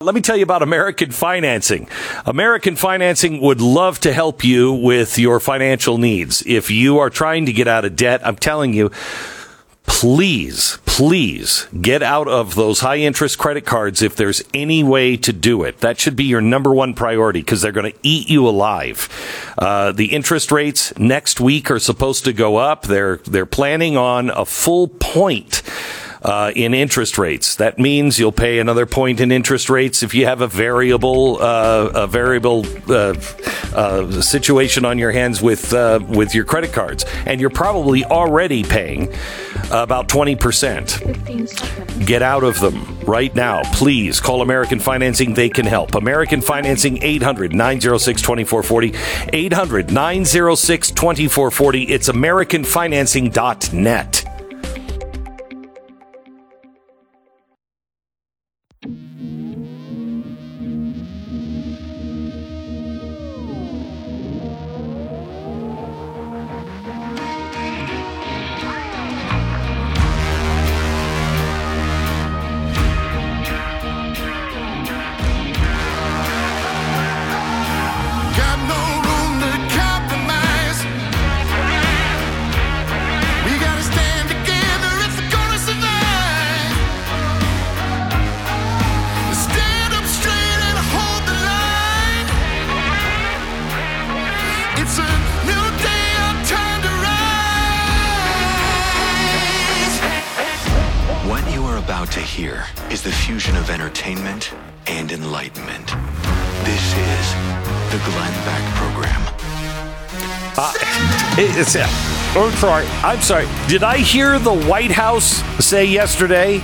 Let me tell you about American Financing. American Financing would love to help you with your financial needs. If you are trying to get out of debt, I'm telling you, please, please get out of those high interest credit cards if there's any way to do it. That should be your number one priority because they're going to eat you alive. Uh, the interest rates next week are supposed to go up. They're, they're planning on a full point uh, in interest rates. That means you'll pay another point in interest rates if you have a variable uh, a variable uh, uh situation on your hands with uh, with your credit cards, and you're probably already paying about twenty percent. Get out of them right now, please. Call American Financing; they can help. American Financing 800 906 2440 800 906 2440. It's AmericanFinancing.net. sorry. I'm sorry. Did I hear the White House say yesterday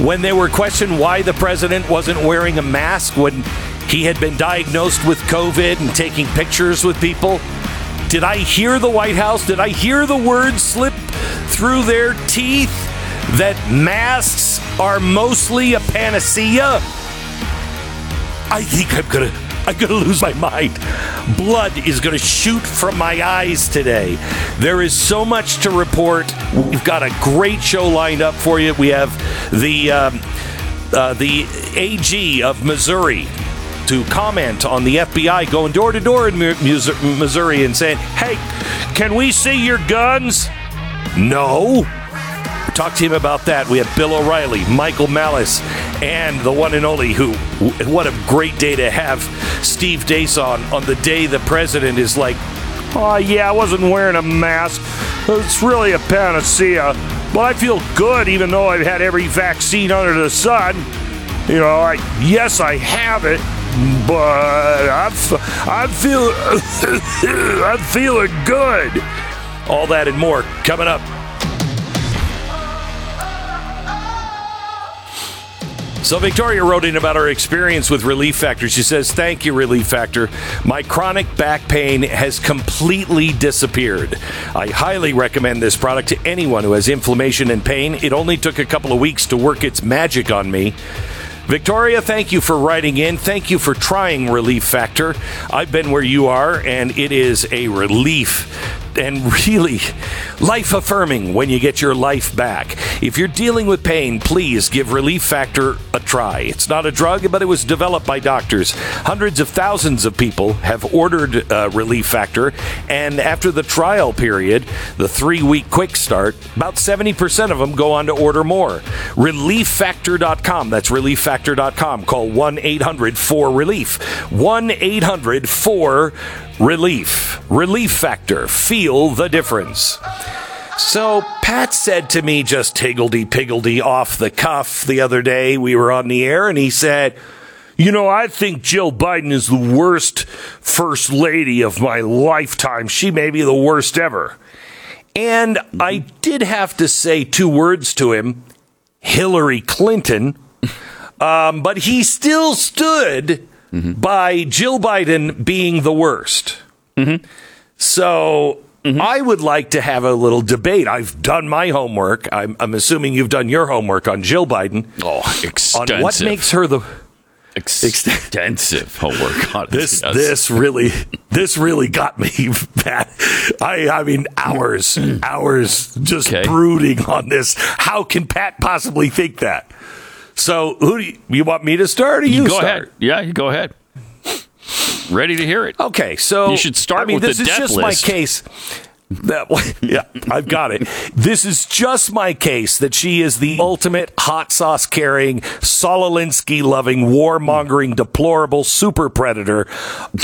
when they were questioned why the president wasn't wearing a mask when he had been diagnosed with COVID and taking pictures with people? Did I hear the White House? Did I hear the words slip through their teeth that masks are mostly a panacea? I think I'm to I'm going to lose my mind. Blood is going to shoot from my eyes today. There is so much to report. We've got a great show lined up for you. We have the um, uh, the AG of Missouri to comment on the FBI going door to door in Missouri and saying, "Hey, can we see your guns?" No. Talk to him about that. We have Bill O'Reilly, Michael Malice, and the one and only who. What a great day to have Steve Deace on on the day the president is like, oh yeah, I wasn't wearing a mask. It's really a panacea. But I feel good even though I've had every vaccine under the sun. You know, I yes I have it, but I'm I'm feeling I'm feeling good. All that and more coming up. So Victoria wrote in about her experience with Relief Factor. She says, "Thank you, Relief Factor. My chronic back pain has completely disappeared. I highly recommend this product to anyone who has inflammation and pain. It only took a couple of weeks to work its magic on me." Victoria, thank you for writing in. Thank you for trying Relief Factor. I've been where you are, and it is a relief and really life affirming when you get your life back. If you're dealing with pain, please give Relief Factor a try. It's not a drug, but it was developed by doctors. Hundreds of thousands of people have ordered uh, Relief Factor, and after the trial period, the three week quick start, about 70% of them go on to order more. ReliefFactor.com. That's ReliefFactor.com. Call 1 800 4 Relief. 1 800 4 Relief. Relief Factor. Feel the difference. So, Pat said to me just higgledy piggledy off the cuff the other day. We were on the air, and he said, You know, I think Jill Biden is the worst first lady of my lifetime. She may be the worst ever. And I did have to say two words to him Hillary Clinton. Um, but he still stood by Jill Biden being the worst. So I would like to have a little debate. I've done my homework. I'm, I'm assuming you've done your homework on Jill Biden. Oh, On extensive. what makes her the extensive homework on this yes. this really this really got me bad. I I mean hours hours just Okay. brooding on this. How can Pat possibly think that? So who do you, you want me to start or you, go start? ahead. Yeah, you go ahead. Ready to hear it. Okay, so You should start I mean, with this is just list. my case. That yeah, I've got it. This is just my case that she is the ultimate hot sauce carrying, Saul Alinsky loving, warmongering, deplorable super predator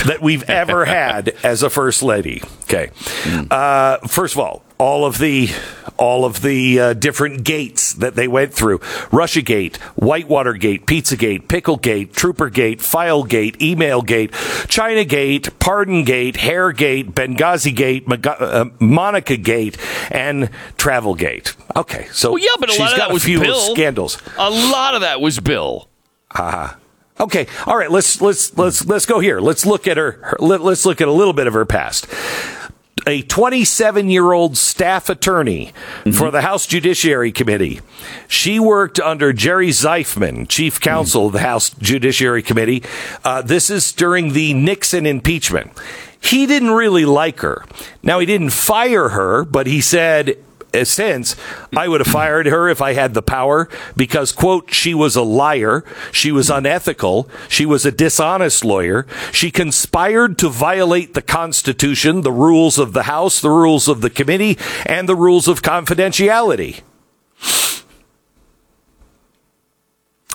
that we've ever had as a first lady. Okay, uh, first of all, all of the all of the uh, different gates that they went through Russia Gate, Whitewater Gate, Pizza Gate, Pickle Gate, Trooper Gate, File Gate, Email Gate, China Gate, Pardon Gate, Hair Gate, Benghazi Gate, Maga- uh, Monica Gate, and Travel Gate. Okay, so Well, yeah, but a she's lot of got that a was few Bill. scandals. A lot of that was Bill. Okay, all right. Let's let's let's let's go here. Let's look at her. her let, let's look at a little bit of her past. A 27 year old staff attorney for the House Judiciary Committee. She worked under Jerry Zeifman, chief counsel of the House Judiciary Committee. Uh, this is during the Nixon impeachment. He didn't really like her. Now, he didn't fire her, but he said, since I would have fired her if I had the power because, quote, she was a liar. She was unethical. She was a dishonest lawyer. She conspired to violate the Constitution, the rules of the House, the rules of the committee, and the rules of confidentiality.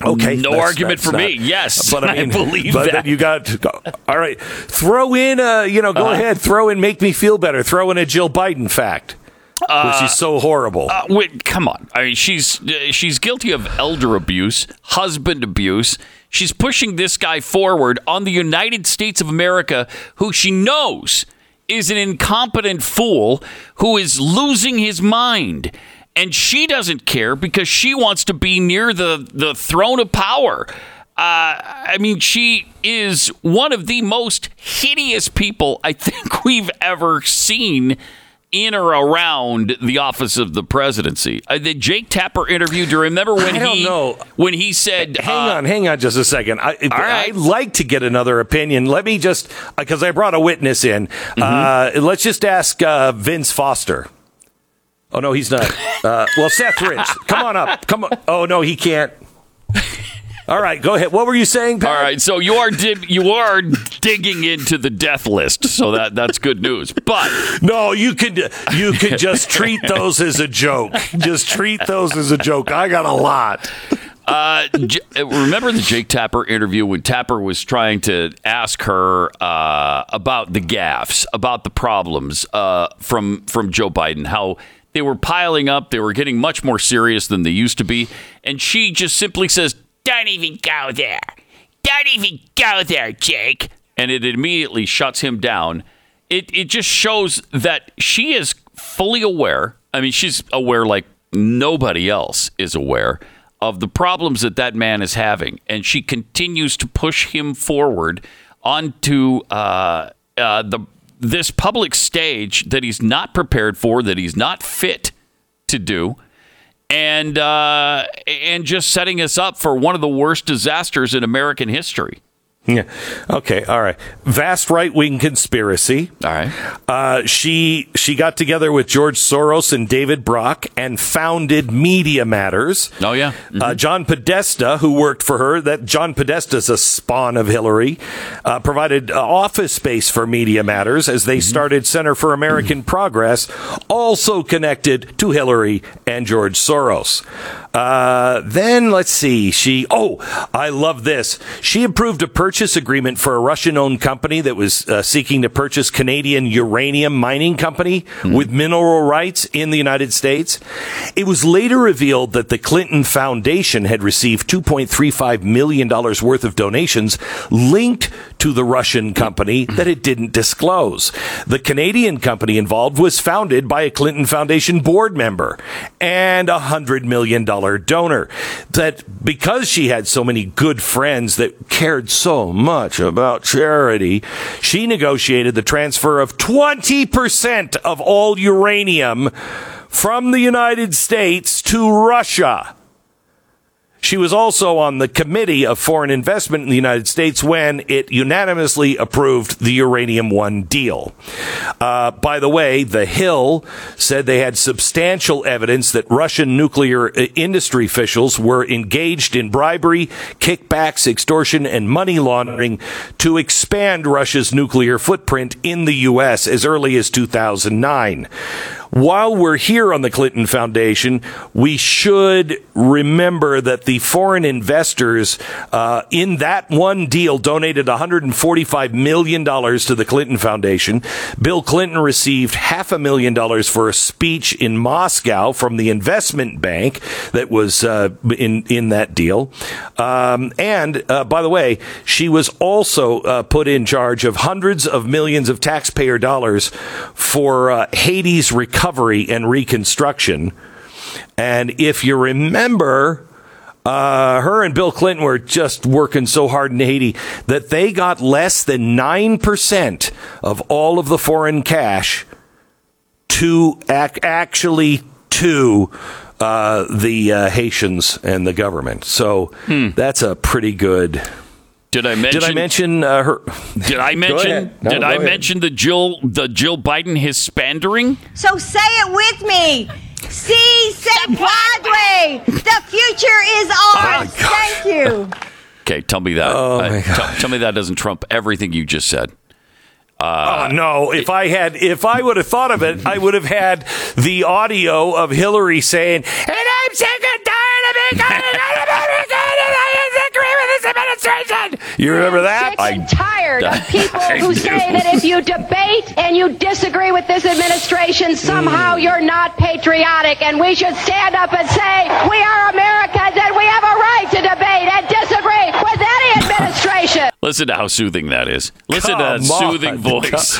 Okay, No argument for me. Yes, but I mean believe but that. Then you got all right. Throw in, a you know, Uh-huh. go ahead. Throw in, make me feel better. Throw in a Jill Biden fact, which is so horrible. Uh, wait, come on. I mean, she's uh, she's guilty of elder abuse, husband abuse. She's pushing this guy forward on the United States of America, who she knows is an incompetent fool who is losing his mind. And she doesn't care because she wants to be near the, the throne of power. Uh, I mean, she is one of the most hideous people I think we've ever seen in or around the office of the presidency. Uh, the Jake Tapper interview. Do you remember when I don't he know. when he said, Hang uh, on, hang on just a second. I, right. I'd like to get another opinion. Let me just, because I brought a witness in. Uh, let's just ask uh, Vince Foster. Oh, no, he's not. Uh, well, Seth Rich. Come on up. Come on. Oh, no, he can't. All right, go ahead. What were you saying, Pat? All right, so you are dib- you are digging into the death list, so that that's good news. But No, you could you could just treat those as a joke. Just treat those as a joke. I got a lot. Uh, J- remember the Jake Tapper interview when Tapper was trying to ask her uh, about the gaffes, about the problems uh, from from Joe Biden, how they were piling up, they were getting much more serious than they used to be, and she just simply says, "Don't even go there, don't even go there, Jake," and it immediately shuts him down. It it just shows that she is fully aware. I mean, she's aware like nobody else is aware of the problems that that man is having, and she continues to push him forward onto uh, uh, the this public stage that he's not prepared for, that he's not fit to do, and uh, and just setting us up for one of the worst disasters in American history. Yeah. Okay. All right. Vast right wing conspiracy. All right. Uh, she she got together with George Soros and David Brock and founded Media Matters. Oh yeah. Uh, John Podesta, who worked for her, that John Podesta's a spawn of Hillary, uh, provided uh, office space for Media Matters as they started Center for American Progress, also connected to Hillary and George Soros. Uh, then let's see. She oh, I love this. She approved a purchase agreement for a Russian-owned company that was uh, seeking to purchase Canadian uranium mining company with mineral rights in the United States. It was later revealed that the Clinton Foundation had received 2.35 million dollars worth of donations linked to the Russian company that it didn't disclose. The Canadian company involved was founded by a Clinton Foundation board member, and a hundred million donor. That because she had so many good friends that cared so much about charity, she negotiated the transfer of 20% of all uranium from the United States to Russia. She was also on the Committee of Foreign Investment in the United States when it unanimously approved the Uranium One deal. Uh, by the way, The Hill said they had substantial evidence that Russian nuclear uh, industry officials were engaged in bribery, kickbacks, extortion, and money laundering to expand Russia's nuclear footprint in the U.S. as early as 2009 while we're here on the Clinton Foundation, we should remember that the foreign investors uh, in that one deal donated $145 million to the Clinton Foundation. Bill Clinton received half a million dollars for a speech in Moscow from the investment bank that was uh, in, in that deal. Um, and uh, by the way, she was also uh, put in charge of hundreds of millions of taxpayer dollars for uh, Haiti's recovery recovery and reconstruction. And if you remember, uh, her and Bill Clinton were just working so hard in Haiti that they got less than 9% of all of the foreign cash to ac- actually to uh, the uh, Haitians and the government. So hmm. that's a pretty good did I mention? Did I mention uh, her? Did I mention? No, did I ahead. mention the Jill the Jill Biden Hispandering? So say it with me. Si se puede. The future is ours. Oh Thank you. Okay, tell me that. Oh uh, t- tell me that doesn't trump everything you just said. Uh, oh no! If I had, if I would have thought of it, I would have had the audio of Hillary saying, "And I'm sick and You remember that? I'm tired of people who say that if you debate and you disagree with this administration, somehow mm. you're not patriotic, and we should stand up and say we are Americans and we have a right to debate and disagree with any administration. Listen to how soothing that is. Listen Come to that on. soothing voice.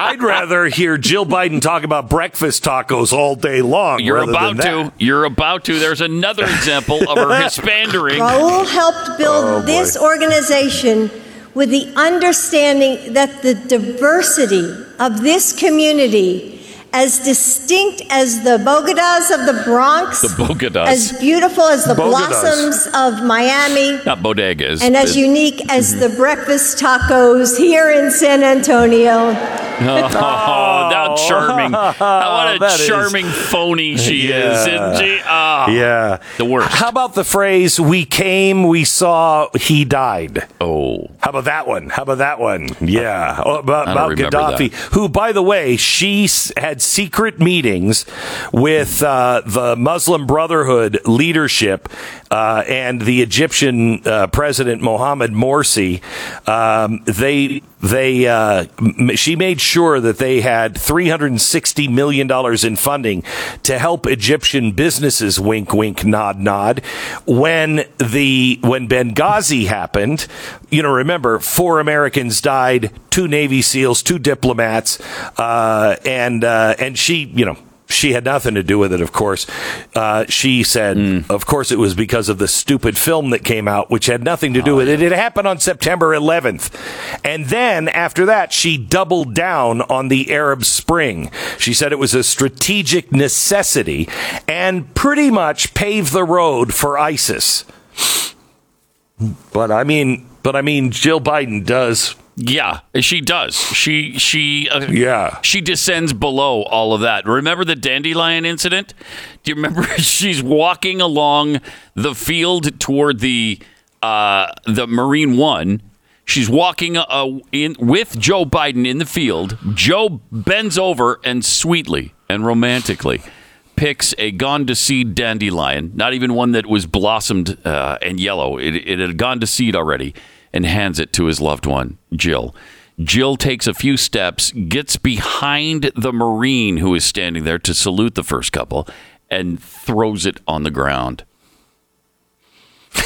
I'd rather hear Jill Biden talk about breakfast tacos all day long. You're about to. You're about to. There's another example of her hispandering. Raul helped build oh, this organization with the understanding that the diversity of this community as distinct as the bodegas of the Bronx, the bodegas, as beautiful as the bodegas. blossoms of Miami, not bodegas, and as unique as mm-hmm. the breakfast tacos here in San Antonio. Oh, how charming! what a charming is. phony she yeah. is, isn't she? Oh, yeah, the worst. How about the phrase "We came, we saw, he died"? Oh, how about that one? How about that one? Yeah, oh, about, about Gaddafi, that. who, by the way, she had secret meetings with uh, the Muslim Brotherhood leadership uh, and the Egyptian uh, President Mohammed Morsi. Um, they they uh, she made sure that they had 360 million dollars in funding to help Egyptian businesses wink wink nod nod. When the when Benghazi happened you know remember four Americans died two Navy SEALs two diplomats uh, and uh, and she you know she had nothing to do with it, of course. Uh, she said, mm. of course, it was because of the stupid film that came out, which had nothing to do oh, with yeah. it. It happened on September 11th. And then after that, she doubled down on the Arab Spring. She said it was a strategic necessity and pretty much paved the road for ISIS. But I mean, but I mean, Jill Biden does yeah, she does. She she uh, yeah she descends below all of that. Remember the dandelion incident? Do you remember? She's walking along the field toward the uh, the Marine One. She's walking uh, in with Joe Biden in the field. Joe bends over and sweetly and romantically picks a gone to seed dandelion, not even one that was blossomed uh, and yellow. It, it had gone to seed already and hands it to his loved one, Jill. Jill takes a few steps, gets behind the Marine who is standing there to salute the first couple, and throws it on the ground.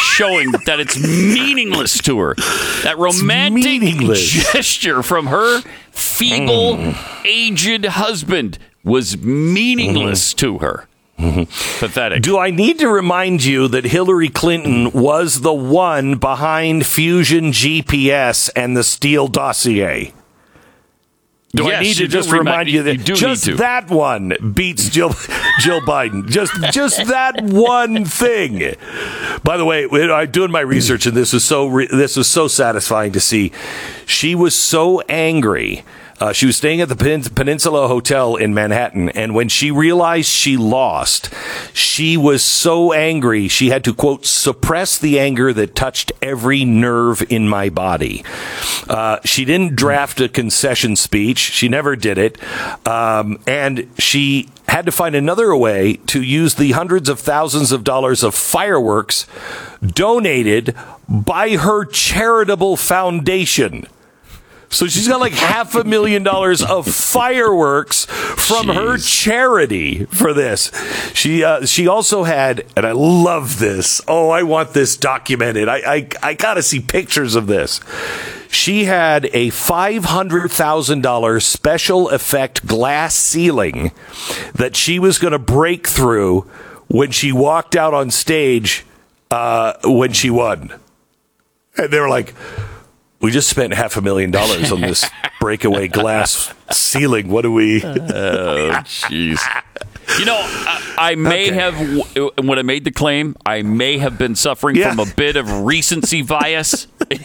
Showing that it's meaningless to her. That romantic gesture from her feeble, mm. aged husband was meaningless mm. to her. Pathetic. Do I need to remind you that Hillary Clinton was the one behind Fusion GPS and the Steele dossier? Do I need to just remi- remind you that you just that one beats Jill Jill Biden? Just just that one thing. By the way, when I doing my research, and this was so re- this was so satisfying to see. She was so angry. Uh, she was staying at the Pen- Peninsula Hotel in Manhattan, and when she realized she lost, she was so angry she had to quote suppress the anger that touched every nerve in my body. Uh, she didn't draft a concession speech; she never did it, um, and she had to find another way to use the hundreds of thousands of dollars of fireworks donated by her charitable foundation. So she's got like half a million dollars of fireworks from her charity for this. She uh, she also had, and I love this. Oh, I want this documented. I I, I got to see pictures of this. She had a five hundred thousand dollars special effect glass ceiling that she was going to break through when she walked out on stage uh, when she won. And they were like, we just spent half a million dollars on this breakaway glass ceiling. What do we? Oh, jeez. You know, I, I may Okay. have, when I made the claim, I may have been suffering Yeah. from a bit of recency bias.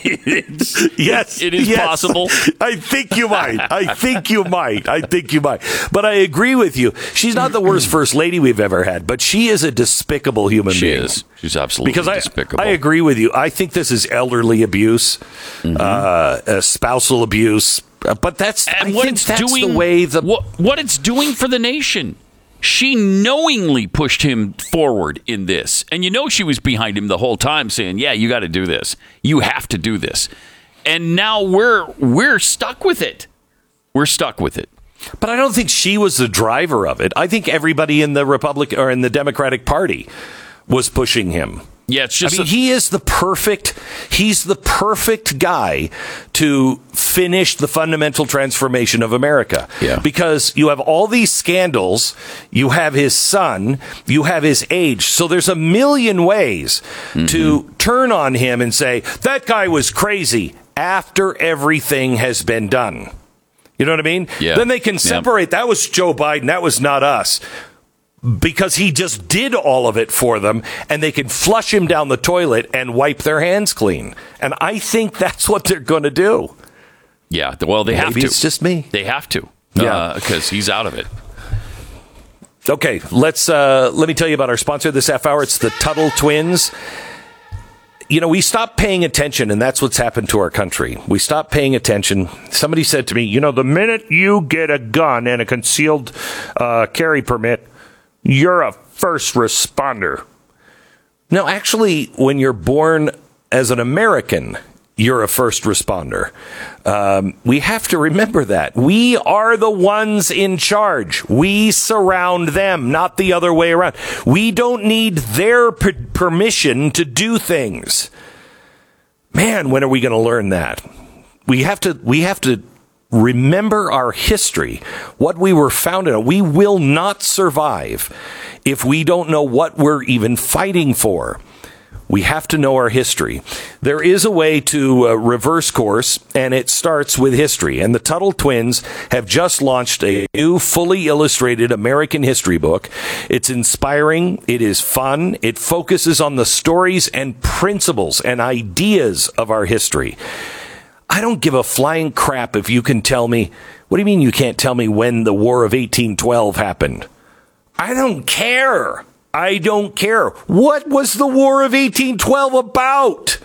Yes, it is yes. possible. I think you might. I think you might. I think you might. But I agree with you. She's not the worst first lady we've ever had, but she is a despicable human She being. is. She's absolutely Because I, despicable. I agree with you. I think this is elderly abuse, Mm-hmm. uh, uh, spousal abuse. Uh, But that's And I what it's that's doing, the way the what, what it's doing for the nation. She knowingly pushed him forward in this, and you know she was behind him the whole time, saying, "Yeah, you got to do this. You have to do this." And now we're we're stuck with it. We're stuck with it. But I don't think she was the driver of it. I think everybody in the Republic or in the Democratic Party was pushing him. Yeah, it's just. I mean, a- he is the perfect. He's the perfect guy to finish the fundamental transformation of America. Yeah. Because you have all these scandals. You have his son. You have his age. So there's a million ways Mm-hmm. to turn on him and say that guy was crazy after everything has been done. You know what I mean? Yeah. Then they can separate. That was Joe Biden. That was not us because he just did all of it for them and they can flush him down the toilet and wipe their hands clean. And I think that's what they're going to do. yeah. Well, they have to. it's just me. They have to. Yeah. because he's out of it. Okay, let's uh, let me tell you about our sponsor this half hour. It's the Tuttle Twins. You know, we stopped paying attention, and that's what's happened to our country. We stopped paying attention. Somebody said to me, "You know, the minute you get a gun and a concealed uh, carry permit, you're a first responder." No, actually, when you're born as an American, you're a first responder. Um, we have to remember that. We are the ones in charge. We surround them, not the other way around. We don't need their per- permission to do things. Man, when are we going to learn that? We have to, we have to remember our history, what we were founded on. We will not survive if we don't know what we're even fighting for. We have to know our history. There is a way to uh, reverse course, and it starts with history. And the Tuttle twins have just launched a new, fully illustrated American history book. It's inspiring, it is fun, it focuses on the stories and principles and ideas of our history. I don't give a flying crap if you can tell me. What do you mean you can't tell me when the War of 1812 happened? I don't care. I don't care. What was the War of 1812 about?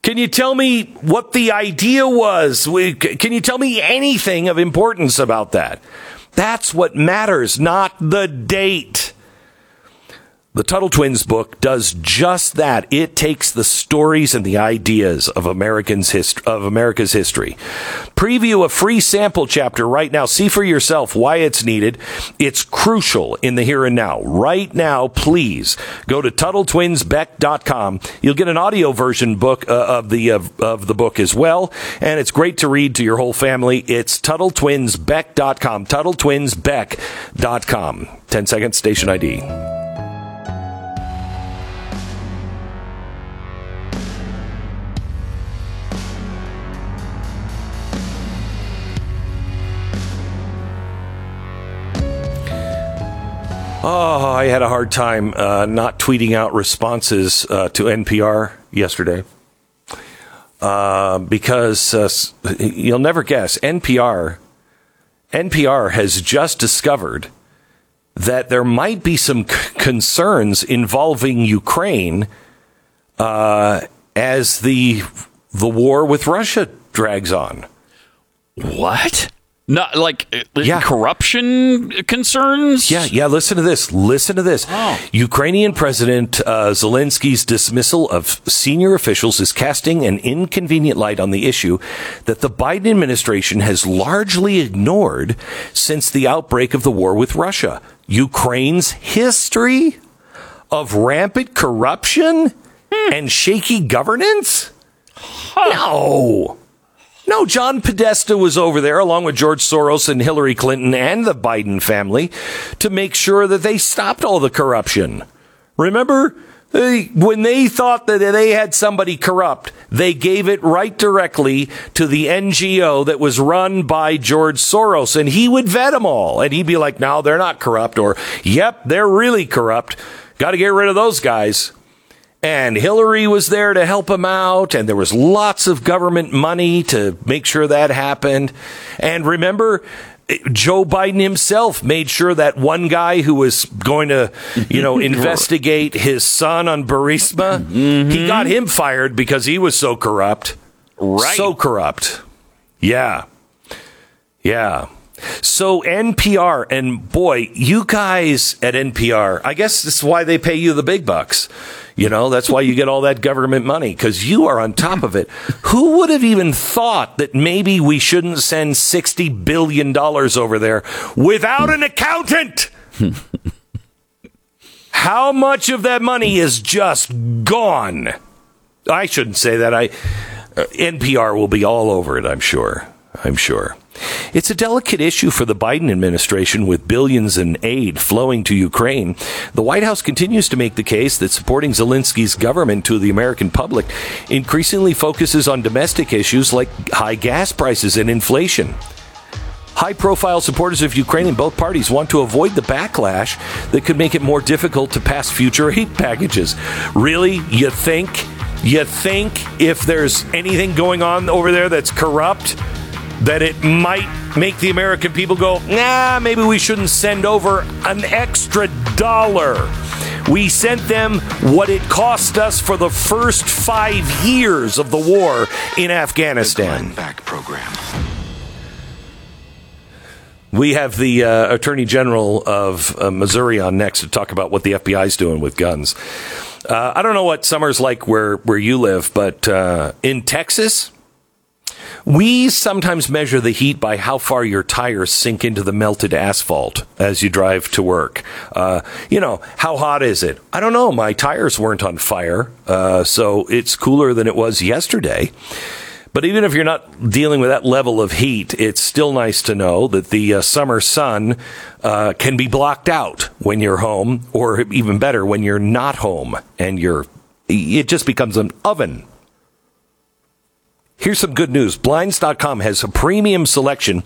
Can you tell me what the idea was? Can you tell me anything of importance about that? That's what matters, not the date. The Tuttle Twins book does just that. It takes the stories and the ideas of Americans hist- of America's history. Preview a free sample chapter right now. See for yourself why it's needed. It's crucial in the here and now. Right now, please go to TuttleTwinsBeck.com. You'll get an audio version book uh, of the of, of the book as well, and it's great to read to your whole family. It's TuttleTwinsBeck.com. TuttleTwinsBeck.com. 10 seconds, station ID. Oh, I had a hard time uh, not tweeting out responses uh, to NPR yesterday uh, because uh, you'll never guess NPR. NPR has just discovered that there might be some c- concerns involving Ukraine uh, as the the war with Russia drags on. What? Not like uh, Yeah. corruption concerns? Yeah, yeah. Listen to this. Listen to this. Oh. Ukrainian President uh, Zelensky's dismissal of senior officials is casting an inconvenient light on the issue that the Biden administration has largely ignored since the outbreak of the war with Russia. Ukraine's history of rampant corruption and shaky governance. No. No, John Podesta was over there along with George Soros and Hillary Clinton and the Biden family to make sure that they stopped all the corruption. Remember? They, when they thought that they had somebody corrupt, they gave it right directly to the NGO that was run by George Soros, and he would vet them all. And he'd be like, no, they're not corrupt, or, yep, they're really corrupt. Got to get rid of those guys and Hillary was there to help him out, and there was lots of government money to make sure that happened. And remember, Joe Biden himself made sure that one guy who was going to, you know, investigate his son on Burisma, mm-hmm. he got him fired because he was so corrupt. Right. So corrupt. Yeah. Yeah. So NPR, and boy, you guys at NPR, I guess this is why they pay you the big bucks. You know, that's why you get all that government money because you are on top of it. Who would have even thought that maybe we shouldn't send $60 billion over there without an accountant? How much of that money is just gone? I shouldn't say that. I uh, NPR will be all over it, I'm sure. I'm sure. It's a delicate issue for the Biden administration with billions in aid flowing to Ukraine. The White House continues to make the case that supporting Zelensky's government to the American public increasingly focuses on domestic issues like high gas prices and inflation. High profile supporters of Ukraine in both parties want to avoid the backlash that could make it more difficult to pass future aid packages. Really? You think? You think if there's anything going on over there that's corrupt, that it might make the American people go, nah, maybe we shouldn't send over an extra dollar. We sent them what it cost us for the first five years of the war in Afghanistan. Back program. We have the uh, Attorney General of uh, Missouri on next to talk about what the FBI is doing with guns. Uh, I don't know what summer's like where, where you live, but uh, in Texas, we sometimes measure the heat by how far your tires sink into the melted asphalt as you drive to work. Uh, you know, how hot is it? I don't know. My tires weren't on fire, uh, so it's cooler than it was yesterday. But even if you're not dealing with that level of heat, it's still nice to know that the uh, summer sun uh, can be blocked out when you're home, or even better, when you're not home and you're. It just becomes an oven Here's some good news. Blinds.com has a premium selection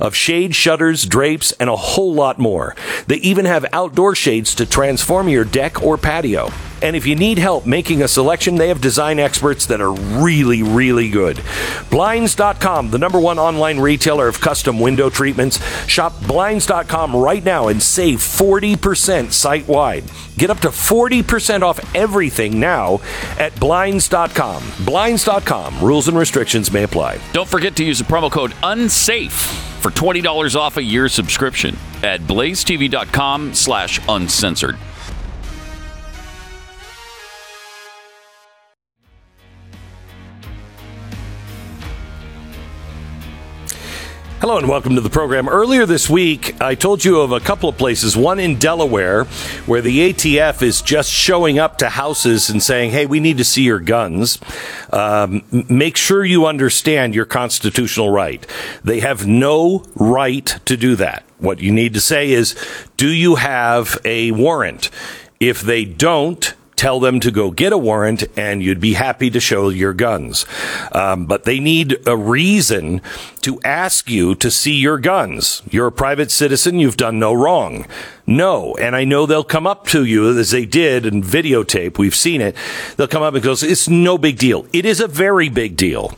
of shade, shutters, drapes, and a whole lot more. They even have outdoor shades to transform your deck or patio. And if you need help making a selection, they have design experts that are really, really good. Blinds.com, the number one online retailer of custom window treatments. Shop Blinds.com right now and save 40% site wide. Get up to 40% off everything now at Blinds.com. Blinds.com. Rules and restrictions may apply. Don't forget to use the promo code UNSAFE for $20 off a year subscription at blazetv.com slash uncensored. Hello and welcome to the program. Earlier this week, I told you of a couple of places. One in Delaware, where the ATF is just showing up to houses and saying, "Hey, we need to see your guns. Um, make sure you understand your constitutional right." They have no right to do that. What you need to say is, "Do you have a warrant?" If they don't, tell them to go get a warrant and you'd be happy to show your guns. Um, but they need a reason to ask you to see your guns. You're a private citizen. You've done no wrong. No. And I know they'll come up to you as they did in videotape. We've seen it. They'll come up and go, it's no big deal. It is a very big deal.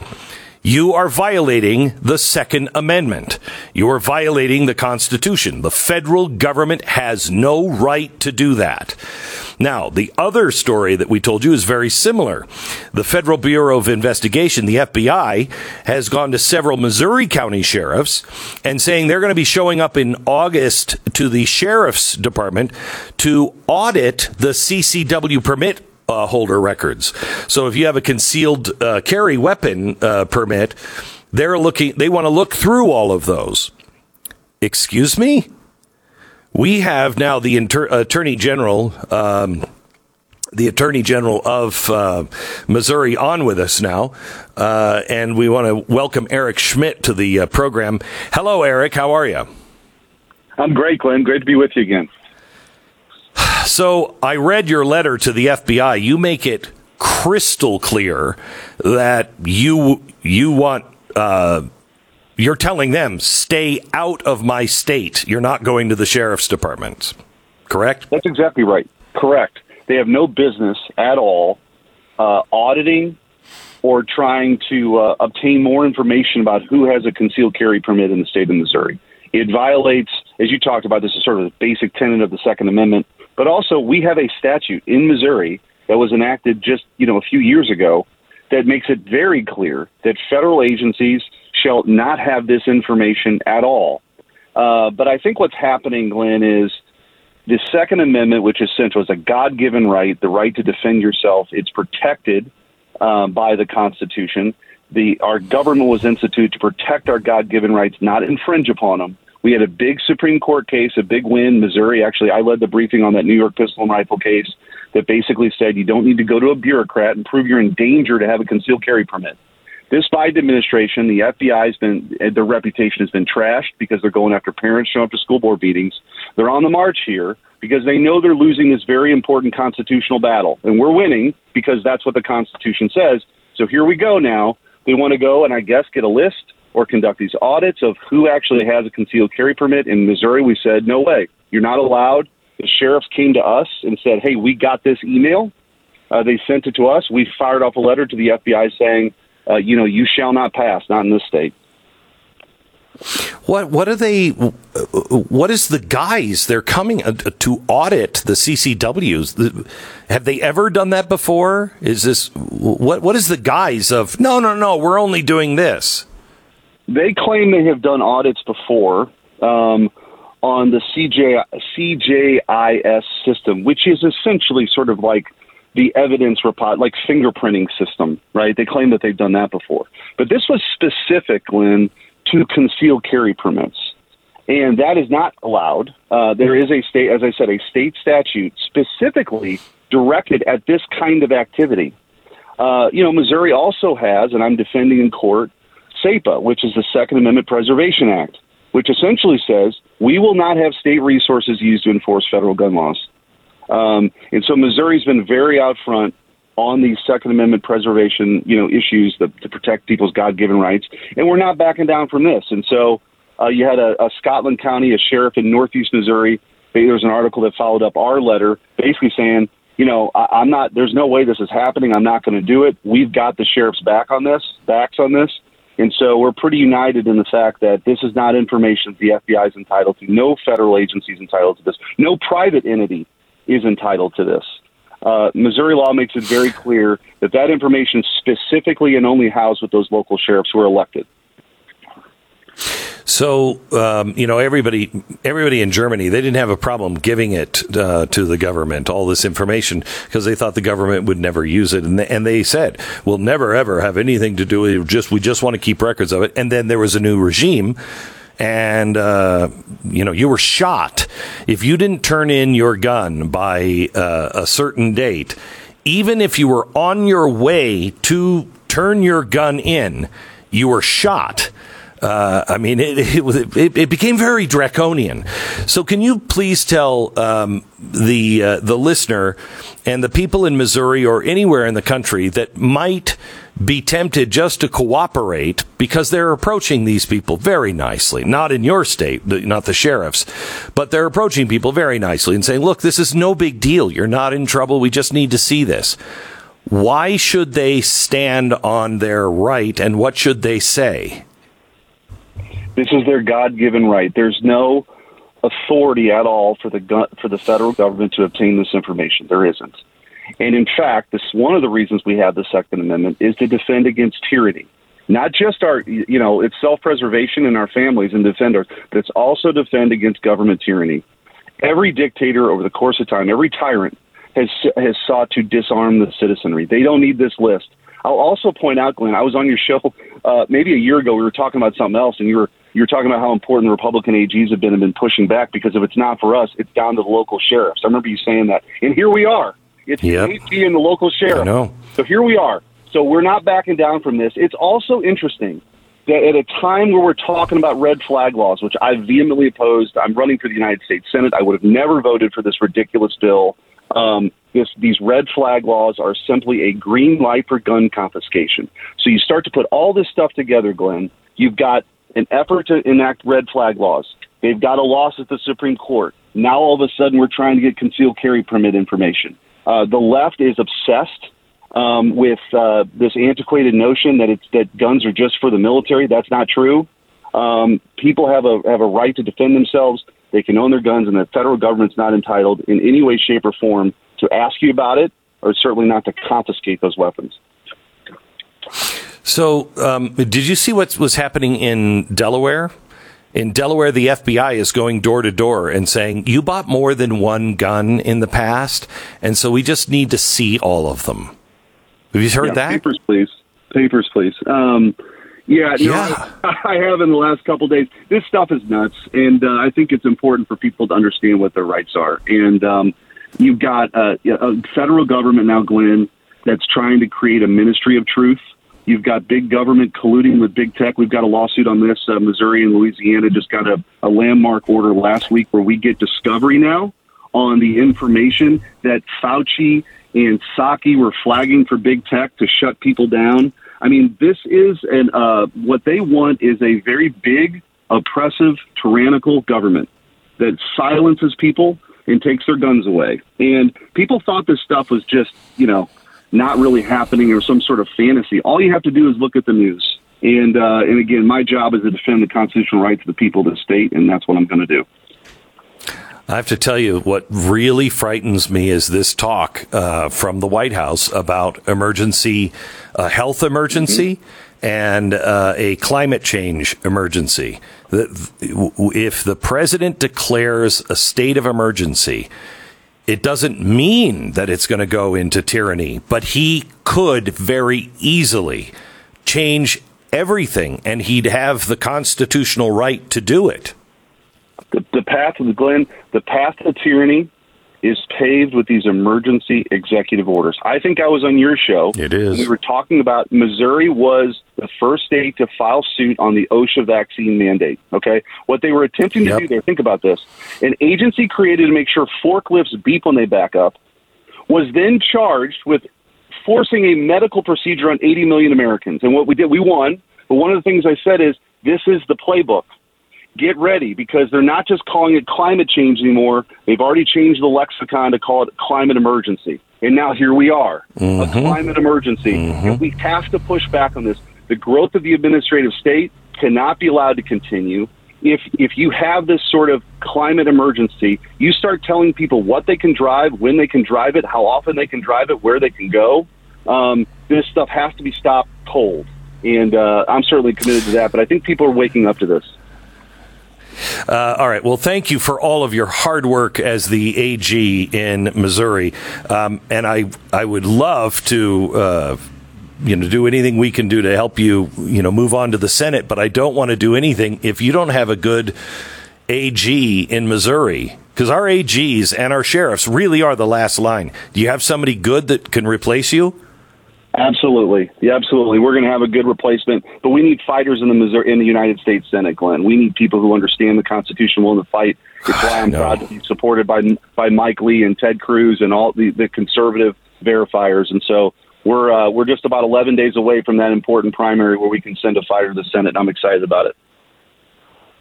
You are violating the Second Amendment. You are violating the Constitution. The federal government has no right to do that. Now, the other story that we told you is very similar. The Federal Bureau of Investigation, the FBI, has gone to several Missouri County sheriffs and saying they're going to be showing up in August to the sheriff's department to audit the CCW permit uh, holder records. So if you have a concealed uh, carry weapon uh, permit, they're looking. They want to look through all of those. Excuse me. We have now the inter- attorney general. Um, the Attorney General of uh, Missouri on with us now, uh, and we want to welcome Eric Schmitt to the uh, program. Hello, Eric. How are you? I'm great, Glenn. Great to be with you again. So I read your letter to the FBI. You make it crystal clear that you you want uh, you're telling them stay out of my state. You're not going to the sheriff's department. Correct? That's exactly right. Correct. They have no business at all uh, auditing or trying to uh, obtain more information about who has a concealed carry permit in the state of Missouri. It violates, as you talked about, this is sort of the basic tenet of the Second Amendment but also, we have a statute in Missouri that was enacted just you know a few years ago that makes it very clear that federal agencies shall not have this information at all. Uh, but I think what's happening, Glenn, is the Second Amendment, which is central, is a God given right, the right to defend yourself. It's protected um, by the Constitution. The, our government was instituted to protect our God given rights, not infringe upon them. We had a big Supreme Court case, a big win. Missouri, actually, I led the briefing on that New York pistol and rifle case that basically said you don't need to go to a bureaucrat and prove you're in danger to have a concealed carry permit. This Biden administration, the FBI has been, their reputation has been trashed because they're going after parents showing up to school board meetings. They're on the march here because they know they're losing this very important constitutional battle. And we're winning because that's what the Constitution says. So here we go now. They want to go and I guess get a list or conduct these audits of who actually has a concealed carry permit. In Missouri, we said, no way, you're not allowed. The sheriffs came to us and said, hey, we got this email. Uh, they sent it to us. We fired off a letter to the FBI saying, uh, you know, you shall not pass, not in this state. What what are they? What is the guise they're coming uh, to audit the CCWs? Have they ever done that before? Is this what what is the guise of? No, no, no. We're only doing this. They claim they have done audits before um, on the CJ, CJIS system, which is essentially sort of like the evidence report, like fingerprinting system, right? They claim that they've done that before. But this was specific, Glenn, to concealed carry permits. And that is not allowed. Uh, there is a state, as I said, a state statute specifically directed at this kind of activity. Uh, you know, Missouri also has, and I'm defending in court, SAPA, which is the Second Amendment Preservation Act, which essentially says we will not have state resources used to enforce federal gun laws. Um, and so Missouri's been very out front on these Second Amendment preservation, you know, issues that, to protect people's God-given rights, and we're not backing down from this. And so uh, you had a, a Scotland County, a sheriff in Northeast Missouri. There was an article that followed up our letter, basically saying, you know, I, I'm not. There's no way this is happening. I'm not going to do it. We've got the sheriff's back on this, backs on this, and so we're pretty united in the fact that this is not information the FBI is entitled to. No federal agency is entitled to this. No private entity is entitled to this. Uh, Missouri law makes it very clear that that information is specifically and only housed with those local sheriffs who are elected. So um, you know everybody, everybody in Germany, they didn't have a problem giving it uh, to the government all this information because they thought the government would never use it, and they, and they said we'll never ever have anything to do with it. Just we just want to keep records of it. And then there was a new regime and uh, you know you were shot if you didn't turn in your gun by uh, a certain date even if you were on your way to turn your gun in you were shot Uh, I mean, it, it, it, it, became very draconian. So, can you please tell um, the uh, the listener and the people in Missouri or anywhere in the country that might be tempted just to cooperate because they're approaching these people very nicely. Not in your state, not the sheriffs, but they're approaching people very nicely and saying, look, this is no big deal. You're not in trouble. We just need to see this. Why should they stand on their right and what should they say? This is their God given right. There's no authority at all for the for the federal government to obtain this information. There isn't. And in fact, this one of the reasons we have the Second Amendment is to defend against tyranny. Not just our, you know, it's self-preservation in our families and defend our, but it's also defend against government tyranny. Every dictator over the course of time, every tyrant has has sought to disarm the citizenry. They don't need this list. I'll also point out, Glenn, I was on your show uh, maybe a year ago. We were talking about something else, and you were you were talking about how important the Republican AGs have been and been pushing back because if it's not for us, it's down to the local sheriffs. I remember you saying that, and here we are. It's yep. the AG and the local sheriff. I know. So here we are. So we're not backing down from this. It's also interesting that at a time where we're talking about red flag laws, which I vehemently opposed, I'm running for the United States Senate. I would have never voted for this ridiculous bill. Um, this, these red flag laws are simply a green light for gun confiscation. So you start to put all this stuff together, Glenn. You've got an effort to enact red flag laws. They've got a loss at the Supreme Court. Now all of a sudden we're trying to get concealed carry permit information. Uh, the left is obsessed um, with uh, this antiquated notion that it's that guns are just for the military. That's not true. Um, people have a have a right to defend themselves. They can own their guns, and the federal government's not entitled in any way, shape, or form to ask you about it, or certainly not to confiscate those weapons. So, um, did you see what was happening in Delaware? In Delaware, the FBI is going door to door and saying, You bought more than one gun in the past, and so we just need to see all of them. Have you heard yeah, that? Papers, please. Papers, please. Um, yeah, no. I have in the last couple of days. This stuff is nuts, and uh, I think it's important for people to understand what their rights are. And um, you've got uh, a federal government now, Glenn, that's trying to create a ministry of truth You've got big government colluding with big tech. We've got a lawsuit on this. Uh, Missouri and Louisiana just got a, a landmark order last week where we get discovery now on the information that Fauci and Psaki were flagging for big tech to shut people down. I mean, this is an uh, what they want is a very big, oppressive, tyrannical government that silences people and takes their guns away. And people thought this stuff was just, you know, not really happening or some sort of fantasy. All you have to do is look at the news. And uh, and again, my job is to defend the constitutional rights of the people of the state, and that's what I'm going to do. I have to tell you, what really frightens me is this talk uh, from the White House about emergency, uh, health emergency, mm-hmm. and uh, a climate change emergency. If the president declares a state of emergency, it doesn't mean that it's going to go into tyranny, but he could very easily change everything and he'd have the constitutional right to do it. The, the path of the Glenn, the path to tyranny is paved with these emergency executive orders. I think I was on your show. It is. We were talking about Missouri was the first state to file suit on the OSHA vaccine mandate. Okay. What they were attempting yep. to do there, think about this an agency created to make sure forklifts beep when they back up was then charged with forcing a medical procedure on 80 million Americans. And what we did, we won. But one of the things I said is this is the playbook get ready because they're not just calling it climate change anymore. They've already changed the lexicon to call it climate emergency. And now here we are, mm-hmm. a climate emergency. Mm-hmm. And we have to push back on this. The growth of the administrative state cannot be allowed to continue. If if you have this sort of climate emergency, you start telling people what they can drive, when they can drive it, how often they can drive it, where they can go. Um, this stuff has to be stopped cold, and uh, I'm certainly committed to that. But I think people are waking up to this. Uh, all right. Well, thank you for all of your hard work as the AG in Missouri, um, and I I would love to. Uh, you know, do anything we can do to help you, you know, move on to the Senate. But I don't want to do anything if you don't have a good AG in Missouri because our AGs and our sheriffs really are the last line. Do you have somebody good that can replace you? Absolutely, yeah, absolutely. We're going to have a good replacement, but we need fighters in the Missouri in the United States Senate, Glenn. We need people who understand the Constitution, willing to fight. It's why I'm No. proud to be supported by by Mike Lee and Ted Cruz and all the, the conservative verifiers. And so we're uh, we're just about 11 days away from that important primary where we can send a fighter to the Senate. And I'm excited about it.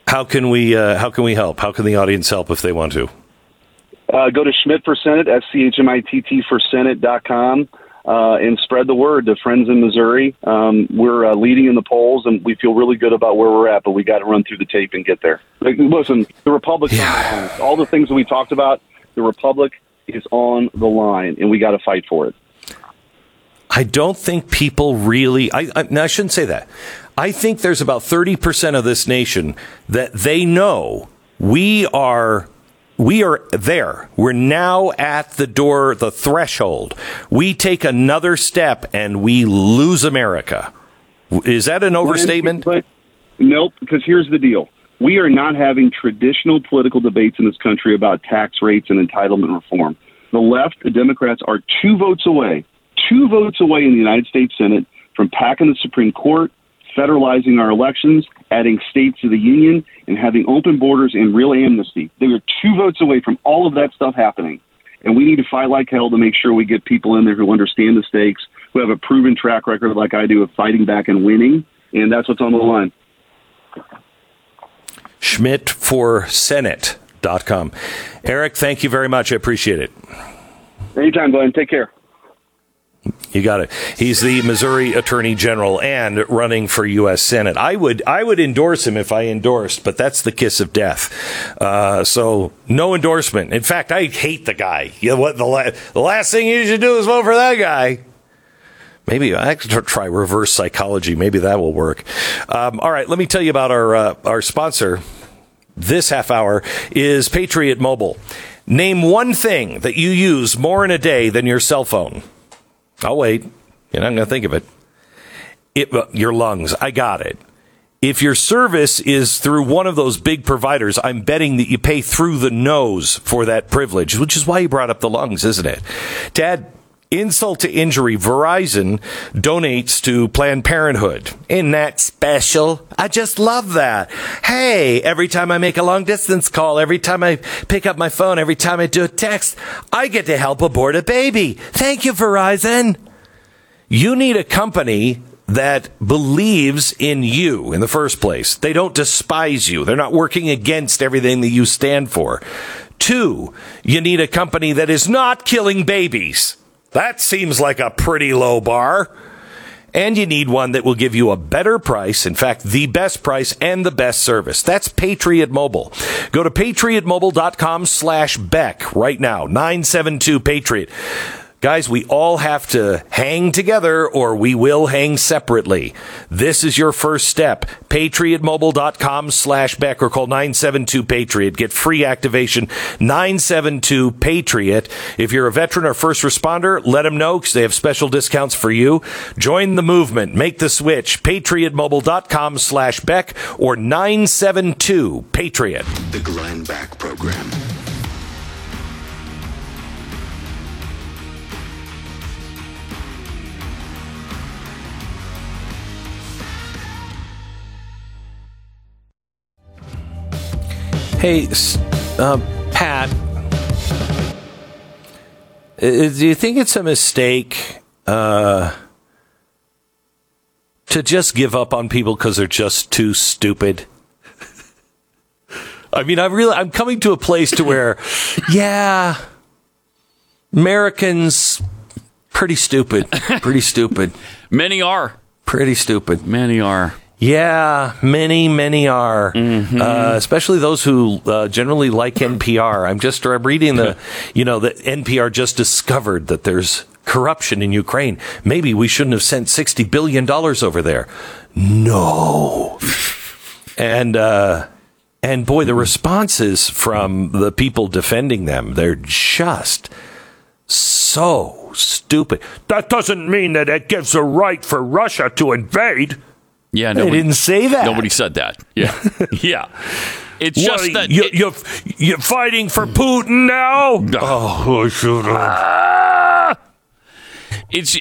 How can we uh, how can we help? How can the audience help if they want to? Uh, go to Schmitt for Senate, S C H M I T T for Senate.com, uh, and spread the word to friends in Missouri. Um, we're uh, leading in the polls, and we feel really good about where we're at, but we got to run through the tape and get there. Like, listen, the the line. All the things that we talked about, the Republic is on the line, and we got to fight for it. I don't think people really. I, I, no, I shouldn't say that. I think there's about 30% of this nation that they know we are. We are there. We're now at the door, the threshold. We take another step and we lose America. Is that an overstatement? Nope, because here's the deal. We are not having traditional political debates in this country about tax rates and entitlement reform. The left, the Democrats, are two votes away, two votes away in the United States Senate from packing the Supreme Court, federalizing our elections, adding states to the union, and having open borders and real amnesty. They are two votes away from all of that stuff happening. And we need to fight like hell to make sure we get people in there who understand the stakes, who have a proven track record like I do of fighting back and winning. And that's what's on the line. Schmitt for Senate.com. Eric, thank you very much. I appreciate it. Anytime, Glenn. Take care. You got it. He's the Missouri Attorney General and running for U.S. Senate. I would I would endorse him if I endorsed, but that's the kiss of death. Uh, so no endorsement. In fact, I hate the guy. You know what? The, la- the last thing you should do is vote for that guy. Maybe I could try reverse psychology. Maybe that will work. Um, all right, let me tell you about our uh, our sponsor. This half hour is Patriot Mobile. Name one thing that you use more in a day than your cell phone. I'll wait. You're not going to think of it. it. Your lungs. I got it. If your service is through one of those big providers, I'm betting that you pay through the nose for that privilege, which is why you brought up the lungs, isn't it? Add insult to injury, Verizon donates to Planned Parenthood. Isn't that special? I just love that. Hey, every time I make a long distance call, every time I pick up my phone, every time I do a text, I get to help abort a baby. Thank you, Verizon. You need a company that believes in you in the first place. They don't despise you. They're not working against everything that you stand for. Two, you need a company that is not killing babies. That seems like a pretty low bar. And you need one that will give you a better price, in fact, the best price and the best service. That's Patriot Mobile. Go to patriotmobile.com slash Beck right now. 972 Patriot. Guys, we all have to hang together or we will hang separately. This is your first step. Patriotmobile.com slash Beck or call 972 Patriot. Get free activation 972 Patriot. If you're a veteran or first responder, let them know because they have special discounts for you. Join the movement. Make the switch. Patriotmobile.com slash Beck or 972 Patriot. The Glenn Beck Program. Hey, uh, Pat, do you think it's a mistake uh, to just give up on people because they're just too stupid? I mean, I'm really, I'm coming to a place to where, yeah, Americans pretty stupid, pretty stupid, Many are. pretty stupid. Many are. Yeah, many, many are, uh, especially those who uh, generally like NPR. I'm just I'm reading the, you know, that NPR just discovered that there's corruption in Ukraine. Maybe we shouldn't have sent sixty billion dollars over there. No, and uh, and boy, the responses from the people defending them, they're just so stupid. That doesn't mean that it gives a right for Russia to invade. Yeah, They nobody, didn't say that. Nobody said that. Yeah, yeah. It's What, just that you, it- you're, you're fighting for Putin now. Oh, I should have. it's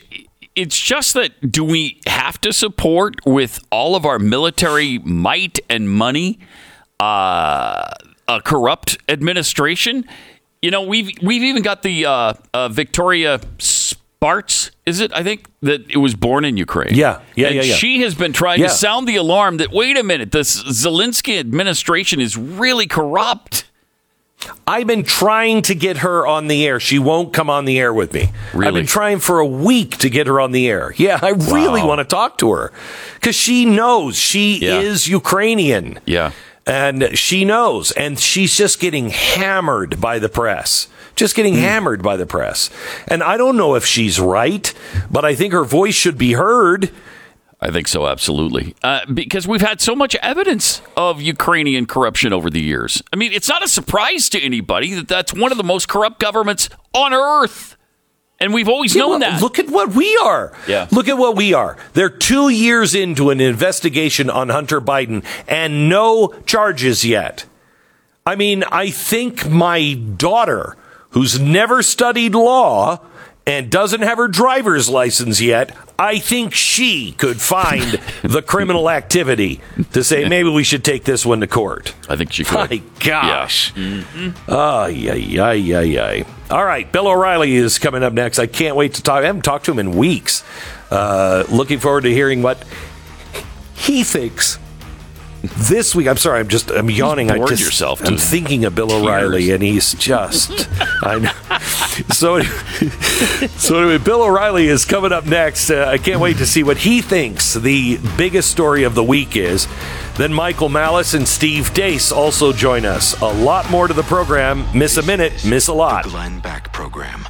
it's just that do we have to support with all of our military might and money uh, a corrupt administration? You know, we've we've even got the uh, uh, Victoria Spartz, is it? I think that it was born in Ukraine. Yeah, yeah, and yeah, yeah. She has been trying Yeah. to sound the alarm that wait a minute, this Zelensky administration is really corrupt. I've been trying to get her on the air. She won't come on the air with me. Really? I've been trying for a week to get her on the air. Yeah, I really want to talk to her because she knows she Yeah. is Ukrainian. Yeah. And she knows. And she's just getting hammered by the press. Just getting hammered by the press. And I don't know if she's right, but I think her voice should be heard. I think so, absolutely. Uh, because we've had so much evidence of Ukrainian corruption over the years. I mean, it's not a surprise to anybody that that's one of the most corrupt governments on earth. And we've always Yeah, known well, that. Look at what we are. Yeah. Look at what we are. They're two years into an investigation on Hunter Biden and no charges yet. I mean, I think my daughter, who's never studied law and doesn't have her driver's license yet, I think she could find the criminal activity to say maybe we should take this one to court. I think she could. My gosh. Ay, ay, ay, ay, ay. All right, Bill O'Reilly is coming up next. I can't wait to talk. I haven't talked to him in weeks. Uh, looking forward to hearing what he thinks this week. I'm sorry, I'm just I'm yawning. I bored just, yourself to I'm thinking of Bill O'Reilly, and he's just. I know. So, so anyway, Bill O'Reilly is coming up next. Uh, I can't wait to see what he thinks the biggest story of the week is. Then Michael Malice and Steve Deace also join us. A lot more to the program. Miss a minute, miss a lot. The Glenn Beck Program.